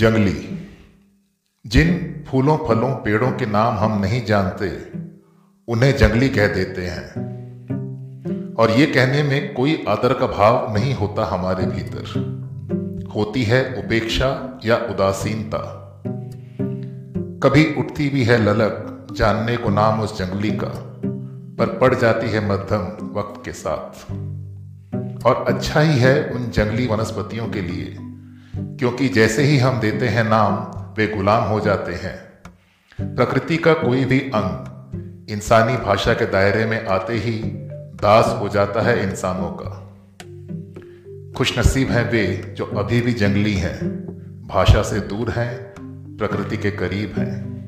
जंगली, जिन फूलों, फलों, पेड़ों के नाम हम नहीं जानते, उन्हें जंगली कह देते हैं। और ये कहने में कोई आदर का भाव नहीं होता हमारे भीतर। होती है उपेक्षा या उदासीनता। कभी उठती भी है ललक जानने को नाम उस जंगली का, पर पड़ जाती है मध्यम वक्त के साथ। और अच्छा ही है उन जंगली वनस्पतियों के लिए क्योंकि जैसे ही हम देते हैं नाम, वे गुलाम हो जाते हैं। प्रकृति का कोई भी अंग इंसानी भाषा के दायरे में आते ही दास हो जाता है इंसानों का। खुशनसीब हैं वे जो अभी भी जंगली हैं, भाषा से दूर हैं, प्रकृति के करीब हैं।